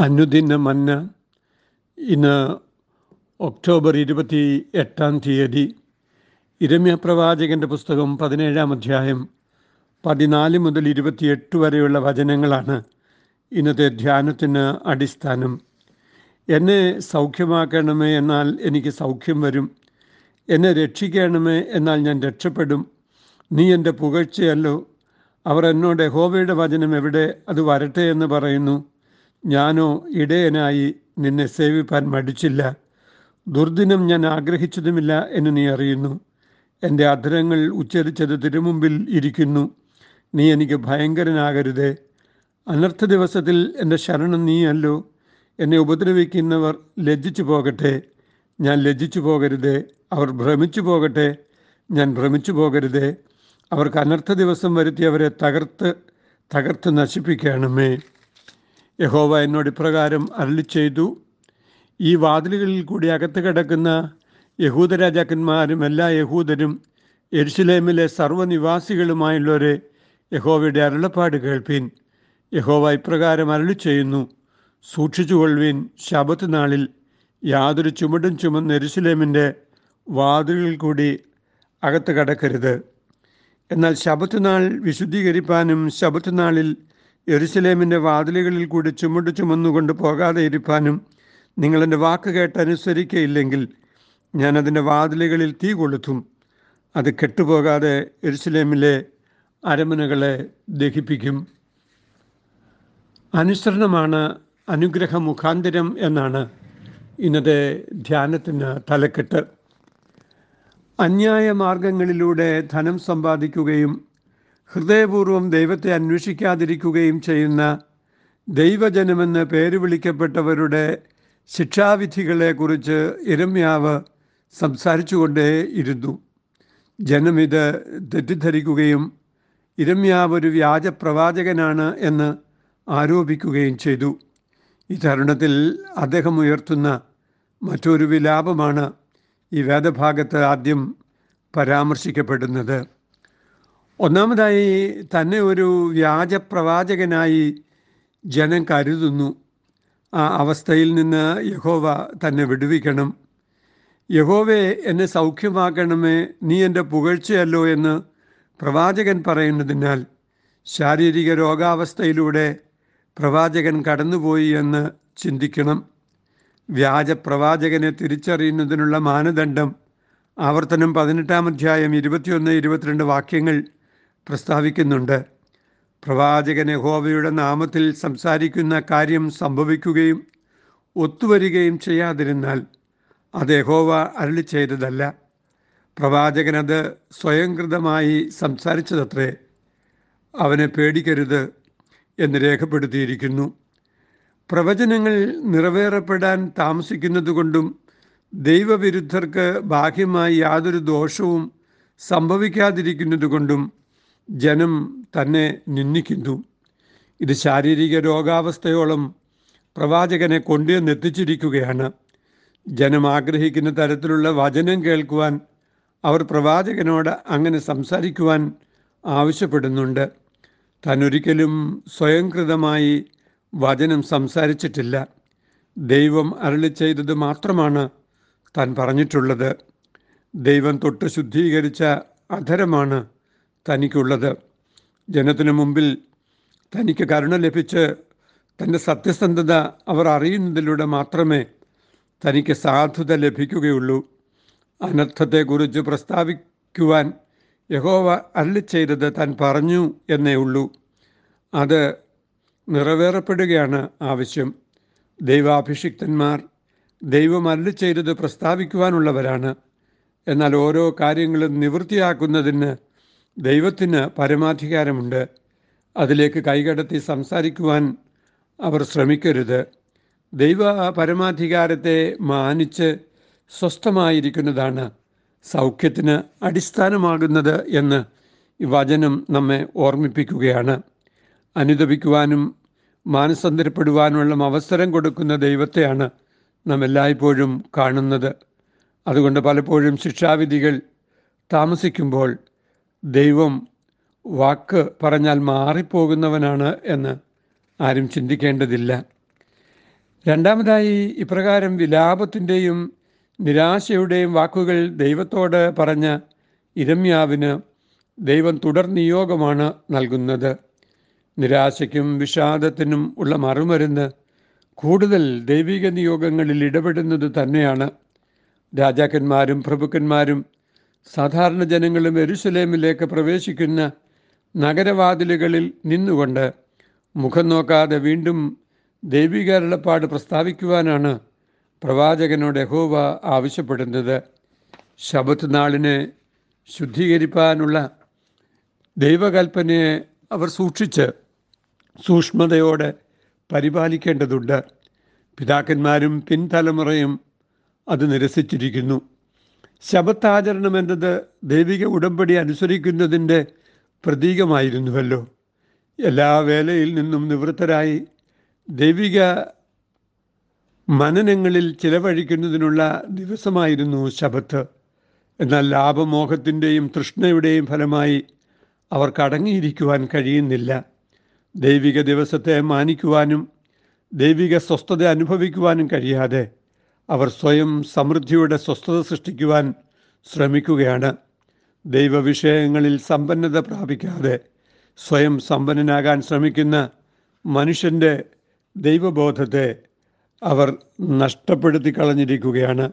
അനുദിന മന്ന ഇന്ന് ഒക്ടോബർ ഇരുപത്തി എട്ടാം തീയതി ഇരമ്യ പ്രവാചകന്റെ പുസ്തകം പതിനേഴാം അധ്യായം പതിനാല് മുതൽ ഇരുപത്തിയെട്ട് വരെയുള്ള വചനങ്ങളാണ് ഇന്നത്തെ ധ്യാനത്തിന് അടിസ്ഥാനം. എന്നെ സൗഖ്യമാക്കണമേ എന്നാൽ എനിക്ക് സൗഖ്യം വരും. എന്നെ രക്ഷിക്കണമേ എന്നാൽ ഞാൻ രക്ഷപ്പെടും. നീ എന്റെ പുകഴ്ചയല്ലോ. അവർ എന്നോട് യഹോവയുടെ വചനം എവിടെ? അത് വരട്ടെ എന്ന് പറയുന്നു. ഞാനോ ഇടയനായി നിന്നെ സേവിപ്പാൻ മടിച്ചില്ല. ദുർദിനം ഞാൻ ആഗ്രഹിച്ചതുമില്ല എന്ന് നീ അറിയുന്നു. എന്റെ അധരങ്ങൾ ഉച്ചരിച്ചത് തിരുമുമ്പിൽ ഇരിക്കുന്നു. നീ എനിക്ക് ഭയങ്കരനാകരുതേ. അനർത്ഥ ദിവസത്തിൽ എന്റെ ശരണം നീയല്ലോ. എന്നെ ഉപദ്രവിക്കുന്നവർ ലജ്ജിച്ചു പോകട്ടെ. ഞാൻ ലജ്ജിച്ചു പോകരുതേ. അവർ ഭ്രമിച്ചു പോകട്ടെ. ഞാൻ ഭ്രമിച്ചു പോകരുതേ. അവർക്ക് അനർത്ഥ ദിവസം വരുത്തി അവരെ തകർത്ത് തകർത്ത് നശിപ്പിക്കണമേ. യഹോവ എന്നോട് ഇപ്രകാരം അരളി ചെയ്തു ഈ വാതിലുകളിൽ കൂടി അകത്ത് കിടക്കുന്ന യഹൂദരാജാക്കന്മാരും എല്ലാ യഹൂദരും എരുസലേമിലെ സർവനിവാസികളുമായുള്ളവരെ യഹോവയുടെ അരുളപ്പാട് കേൾപ്പീൻ. യഹോവ ഇപ്രകാരം അരളി ചെയ്യുന്നു സൂക്ഷിച്ചുകൊള്ളുവീൻ ശബത്ത് നാളിൽ യാതൊരു ചുമടും ചുമന്ന് എരുസലേമിന്റെ വാതിലുകളിൽ കൂടി അകത്ത് കടക്കരുത്. എന്നാൽ ശബത്ത് നാൾ വിശുദ്ധീകരിപ്പാനും ശബത്ത് നാളിൽ എരുസലേമിന്റെ വാതിലുകളിൽ കൂടി ചുമട് ചുമന്നുകൊണ്ട് പോകാതെ ഇരിപ്പാനും നിങ്ങളെന്റെ വാക്ക് കേട്ട് അനുസരിക്കയില്ലെങ്കിൽ ഞാനതിന്റെ വാതിലുകളിൽ തീ കൊളുത്തും. അത് കെട്ടുപോകാതെ എരുസലേമിലെ അരമനകളെ ദഹിപ്പിക്കും. അനുസരണമാണ് അനുഗ്രഹ മുഖാന്തരം എന്നാണ് ഇന്നത്തെ ധ്യാനത്തിന് തലക്കെട്ട്. അന്യായ മാർഗങ്ങളിലൂടെ ധനം സമ്പാദിക്കുകയും ഹൃദയപൂർവം ദൈവത്തെ അന്വേഷിക്കാതിരിക്കുകയും ചെയ്യുന്ന ദൈവജനമെന്ന് പേര് വിളിക്കപ്പെട്ടവരുടെ ശിക്ഷാവിധികളെക്കുറിച്ച് ഇരമ്യാവ് സംസാരിച്ചുകൊണ്ടേ ഇരുന്നു ജനമിത് തെറ്റിദ്ധരിക്കുകയും ഇരമ്യാവ് ഒരു വ്യാജ പ്രവാചകനാണ് എന്ന് ആരോപിക്കുകയും ചെയ്തു. ഈ തരുണത്തിൽ അദ്ദേഹം ഉയർത്തുന്ന മറ്റൊരു വിലാപമാണ് ഈ വേദഭാഗത്ത് ആദ്യം പരാമർശിക്കപ്പെടുന്നത്. ഒന്നാമതായി തന്നെ ഒരു വ്യാജ പ്രവാചകനായി ജനം കരുതുന്നു. ആ അവസ്ഥയിൽ നിന്ന് യഹോവ തന്നെ വിടുവിക്കണം. യഹോവെ എന്നെ സൗഖ്യമാക്കണമേ നീ എന്റെ പുകഴ്ചയല്ലോ എന്ന് പ്രവാചകൻ പറയുന്നതിനാൽ ശാരീരിക രോഗാവസ്ഥയിലൂടെ പ്രവാചകൻ കടന്നുപോയി എന്ന് ചിന്തിക്കണം. വ്യാജ പ്രവാചകനെ തിരിച്ചറിയുന്നതിനുള്ള മാനദണ്ഡം ആവർത്തനം പതിനെട്ടാം അധ്യായം ഇരുപത്തിയൊന്ന് ഇരുപത്തിരണ്ട് വാക്യങ്ങൾ പ്രസ്താവിക്കുന്നുണ്ട്. പ്രവാചകൻ യഹോവയുടെ നാമത്തിൽ സംസാരിക്കുന്ന കാര്യം സംഭവിക്കുകയും ഒത്തുവരികയും ചെയ്യാതിരുന്നാൽ അത് യഹോവ അരളി ചെയ്തതല്ല. പ്രവാചകനത് സ്വയംകൃതമായി സംസാരിച്ചതത്രേ. അവനെ പേടിക്കരുത് എന്ന് രേഖപ്പെടുത്തിയിരിക്കുന്നു. പ്രവചനങ്ങൾ നിറവേറപ്പെടാൻ താമസിക്കുന്നതുകൊണ്ടും ദൈവവിരുദ്ധർക്ക് ബാഹ്യമായി യാതൊരു ദോഷവും സംഭവിക്കാതിരിക്കുന്നതുകൊണ്ടും ജനം തന്നെ നിന്ദിക്കുന്നു. ഇത് ശാരീരിക രോഗാവസ്ഥയോളം പ്രവാചകനെ കൊണ്ടുവന്നെത്തിച്ചിരിക്കുകയാണ്. ജനം ആഗ്രഹിക്കുന്ന തരത്തിലുള്ള വചനം കേൾക്കുവാൻ അവർ പ്രവാചകനോട് അങ്ങനെ സംസാരിക്കുവാൻ ആവശ്യപ്പെടുന്നുണ്ട്. താൻ ഒരിക്കലും സ്വയംകൃതമായി വചനം സംസാരിച്ചിട്ടില്ല. ദൈവം അരളി ചെയ്തത് മാത്രമാണ് താൻ പറഞ്ഞിട്ടുള്ളത്. ദൈവം തൊട്ട് ശുദ്ധീകരിച്ച അധരമാണ് തനിക്കുള്ളത്. ജനത്തിനു മുമ്പിൽ തനിക്ക് കരുണ ലഭിച്ച് തന്റെ സത്യസന്ധത അവർ അറിയുന്നതിലൂടെ മാത്രമേ തനിക്ക് സാധുത ലഭിക്കുകയുള്ളൂ. അനർത്ഥത്തെക്കുറിച്ച് പ്രസ്താവിക്കുവാൻ യഹോവ അല്ല ചെയ്തത് താൻ പറഞ്ഞു എന്നേ ഉള്ളൂ. അത് നിറവേറപ്പെടുകയാണ് ആവശ്യം. ദൈവാഭിഷിക്തന്മാർ ദൈവം അല്ല ചെയ്തത് പ്രസ്താവിക്കുവാനുള്ളവരാണ്. എന്നാൽ ഓരോ കാര്യങ്ങളും നിവൃത്തിയാക്കുന്നതിന് ദൈവത്തിന് പരമാധികാരമുണ്ട്. അതിലേക്ക് കൈകടത്തി സംസാരിക്കുവാൻ അവർ ശ്രമിക്കരുത്. ദൈവ പരമാധികാരത്തെ മാനിച്ച് സ്വസ്ഥമായിരിക്കുന്നതാണ് സൗഖ്യത്തിന് അടിസ്ഥാനമാകുന്നത് എന്ന് ഈ വചനം നമ്മെ ഓർമ്മിപ്പിക്കുകയാണ്. അനുദപിക്കുവാനും മാനസാന്തരപ്പെടുവാനുള്ള അവസരം കൊടുക്കുന്ന ദൈവത്തെയാണ് നാം എല്ലായ്പ്പോഴും കാണുന്നത്. അതുകൊണ്ട് പലപ്പോഴും ശിക്ഷാവിധികൾ താമസിക്കുമ്പോൾ ദൈവം വാക്ക് പറഞ്ഞാൽ മാറിപ്പോകുന്നവനാണ് എന്ന് ആരും ചിന്തിക്കേണ്ടതില്ല. രണ്ടാമതായി ഇപ്രകാരം വിലാപത്തിന്റെയും നിരാശയുടെയും വാക്കുകൾ ദൈവത്തോട് പറഞ്ഞ ഇരമ്യാവിന് ദൈവം തുടർ നിയോഗമാണ് നൽകുന്നത്. നിരാശയ്ക്കും വിഷാദത്തിനും ഉള്ള മറുമരുന്ന് കൂടുതൽ ദൈവിക നിയോഗങ്ങളിൽ ഇടപെടുന്നത് തന്നെയാണ്. രാജാക്കന്മാരും പ്രഭുക്കന്മാരും സാധാരണ ജനങ്ങളും എരുസലേമിലേക്ക് പ്രവേശിക്കുന്ന നഗരവാതിലുകളിൽ നിന്നുകൊണ്ട് മുഖം നോക്കാതെ വീണ്ടും ദൈവിക അരുളപ്പാട് പ്രസ്താവിക്കുവാനാണ് പ്രവാചകനോട് യഹോവ ആവശ്യപ്പെടുന്നത്. ശബത്ത് നാളിനെ ശുദ്ധീകരിപ്പാനുള്ള ദൈവകൽപ്പനയെ അവർ സൂക്ഷിച്ച് സൂക്ഷ്മതയോടെ പരിപാലിക്കേണ്ടതുണ്ട്. പിതാക്കന്മാരും പിൻതലമുറയും അത് നിരസിച്ചിരിക്കുന്നു. ശബത്താചരണം എന്നത് ദൈവിക ഉടമ്പടി അനുസരിക്കുന്നതിന്റെ പ്രതീകമായിരുന്നുവല്ലോ. എല്ലാ വേലയിൽ നിന്നും നിവൃത്തരായി ദൈവിക മനനങ്ങളിൽ ചിലവഴിക്കുന്നതിനുള്ള ദിവസമായിരുന്നു ശബത്ത്. എന്നാൽ ലാഭമോഹത്തിന്റെയും തൃഷ്ണയുടെയും ഫലമായി അവർക്ക് അടങ്ങിയിരിക്കുവാൻ കഴിയുന്നില്ല. ദൈവിക ദിവസത്തെ മാനിക്കുവാനും ദൈവിക സ്വസ്ഥത അനുഭവിക്കുവാനും കഴിയാതെ അവർ സ്വയം സമൃദ്ധിയുടെ സ്വസ്ഥത സൃഷ്ടിക്കുവാൻ ശ്രമിക്കുകയാണ്. ദൈവവിഷയങ്ങളിൽ സമ്പന്നത പ്രാപിക്കാതെ സ്വയം സമ്പന്നനാകാൻ ശ്രമിക്കുന്ന മനുഷ്യന്റെ ദൈവബോധത്തെ അവർ നഷ്ടപ്പെടുത്തി കളഞ്ഞിരിക്കുകയാണ്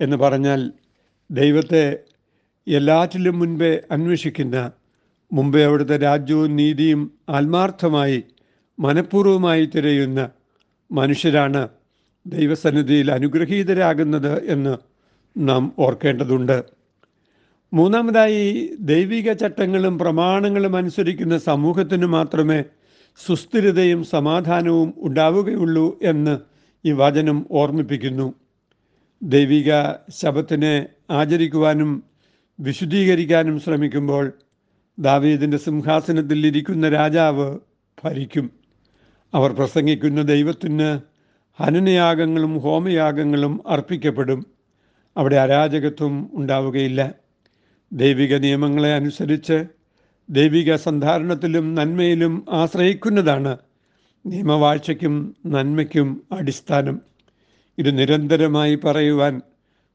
എന്ന് പറഞ്ഞാൽ ദൈവത്തെ എല്ലാറ്റിലും മുൻപേ അന്വേഷിക്കുന്ന മുമ്പേ അവിടുത്തെ രാജ്യവും നീതിയും ആത്മാർത്ഥമായി മനഃപൂർവമായി തിരയുന്ന മനുഷ്യരാണ് ദൈവസന്നിധിയിൽ അനുഗ്രഹീതരാകുന്നത് എന്ന് നാം ഓർക്കേണ്ടതുണ്ട്. മൂന്നാമതായി ദൈവിക ചട്ടങ്ങളും പ്രമാണങ്ങളും അനുസരിക്കുന്ന സമൂഹത്തിന് മാത്രമേ സുസ്ഥിരതയും സമാധാനവും ഉണ്ടാവുകയുള്ളൂ എന്ന് ഈ വചനം ഓർമ്മിപ്പിക്കുന്നു. ദൈവിക ശബത്തിനെ ആചരിക്കുവാനും വിശുദ്ധീകരിക്കാനും ശ്രമിക്കുമ്പോൾ ദാവീദിന്റെ സിംഹാസനത്തിൽ ഇരിക്കുന്ന രാജാവ് ഭരിക്കും. അവർ പ്രസംഗിക്കുന്ന ദൈവത്തിന് ഹനനയാഗങ്ങളും ഹോമയാഗങ്ങളും അർപ്പിക്കപ്പെടും. അവിടെ അരാജകത്വം ഉണ്ടാവുകയില്ല. ദൈവിക നിയമങ്ങളെ അനുസരിച്ച് ദൈവിക സന്ധാരണത്തിലും നന്മയിലും ആശ്രയിക്കുന്നതാണ് നിയമവാഴ്ചയ്ക്കും നന്മയ്ക്കും അടിസ്ഥാനം. ഇത് നിരന്തരമായി പറയുവാൻ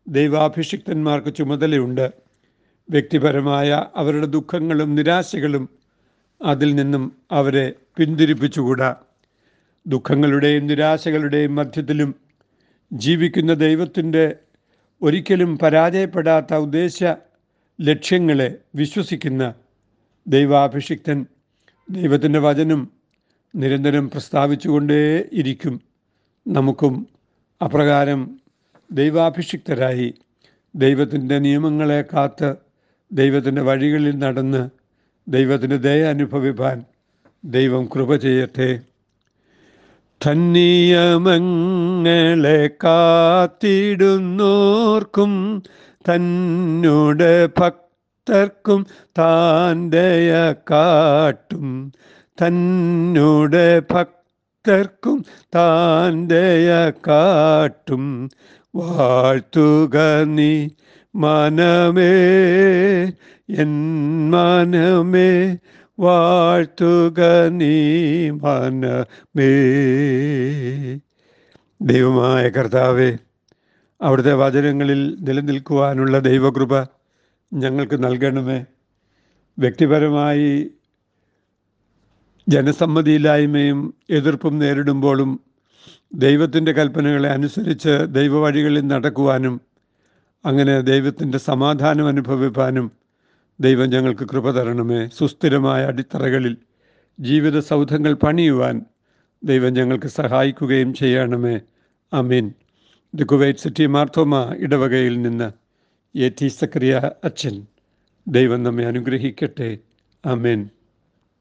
ദൈവാഭിഷിക്തന്മാർക്ക് ചുമതലയുണ്ട്. വ്യക്തിപരമായ അവരുടെ ദുഃഖങ്ങളും നിരാശകളും അതിൽ നിന്നും അവരെ പിന്തിരിപ്പിച്ചുകൂടാ. ദുഃഖങ്ങളുടെയും നിരാശകളുടെയും മധ്യത്തിലും ജീവിക്കുന്ന ദൈവത്തിന്റെ ഒരിക്കലും പരാജയപ്പെടാത്ത ഉദ്ദേശ ലക്ഷ്യങ്ങളെ വിശ്വസിക്കുന്ന ദൈവാഭിഷിക്തൻ ദൈവത്തിന്റെ വചനം നിരന്തരം പ്രസ്താവിച്ചുകൊണ്ടേ ഇരിക്കും. നമുക്കും അപ്രകാരം ദൈവാഭിഷിക്തരായി ദൈവത്തിന്റെ നിയമങ്ങളെ കാത്ത് ദൈവത്തിന്റെ വഴികളിൽ നടന്ന് ദൈവത്തിന്റെ ദയ അനുഭവിപ്പാൻ ദൈവം കൃപ ചെയ്യട്ടെ. തന്നിയമങ്ങളെ കാത്തിടുന്നോർക്കും തന്നോട് ഭക്തർക്കും താന്റെയ കാട്ടും. തന്നോട് ഭക്തർക്കും താന്റെയ കാട്ടും. വാഴ്ത്തുക നീ മനമേ എൻ മനമേ വാഴ്ത്തുക നീ മനമേ. ദൈവമായ കർത്താവേ അവിടുത്തെ വചനങ്ങളിൽ നിലനിൽക്കുവാനുള്ള ദൈവകൃപ ഞങ്ങൾക്ക് നൽകണമേ. വ്യക്തിപരമായി ജനസമ്മതിയില്ലായ്മയും എതിർപ്പും നേരിടുമ്പോഴും ദൈവത്തിന്റെ കൽപ്പനകളെ അനുസരിച്ച് ദൈവവഴികളിൽ നടക്കുവാനും അങ്ങനെ ദൈവത്തിന്റെ സമാധാനം അനുഭവിപ്പാനും ദൈവം ഞങ്ങൾക്ക് കൃപ തരണമേ. സുസ്ഥിരമായ അടിത്തറകളിൽ ജീവിത സൗധങ്ങൾ പണിയുവാൻ ദൈവം ഞങ്ങൾക്ക് സഹായിക്കുകയും ചെയ്യണമേ. അമീൻ ദി കുവൈറ്റ് സിറ്റി മാർത്തോമ ഇടവകയിൽ നിന്ന് എ ടി സക്രിയ അച്ഛൻ. ദൈവം നമ്മെ അനുഗ്രഹിക്കട്ടെ. അമേൻ